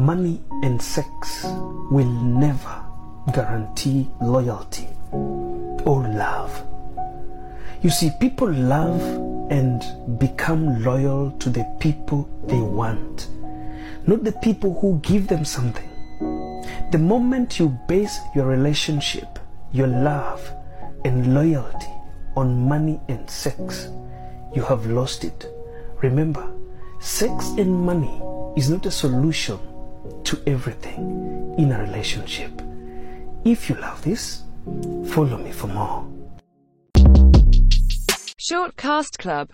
money and sex will never guarantee loyalty or love. You see, people love and become loyal to the people they want, not the people who give them something. The moment you base your relationship, your love, and loyalty on money and sex, you have lost it. Remember, sex and money is not a solution to everything in a relationship. If you love this, follow me for more. Shortcast Club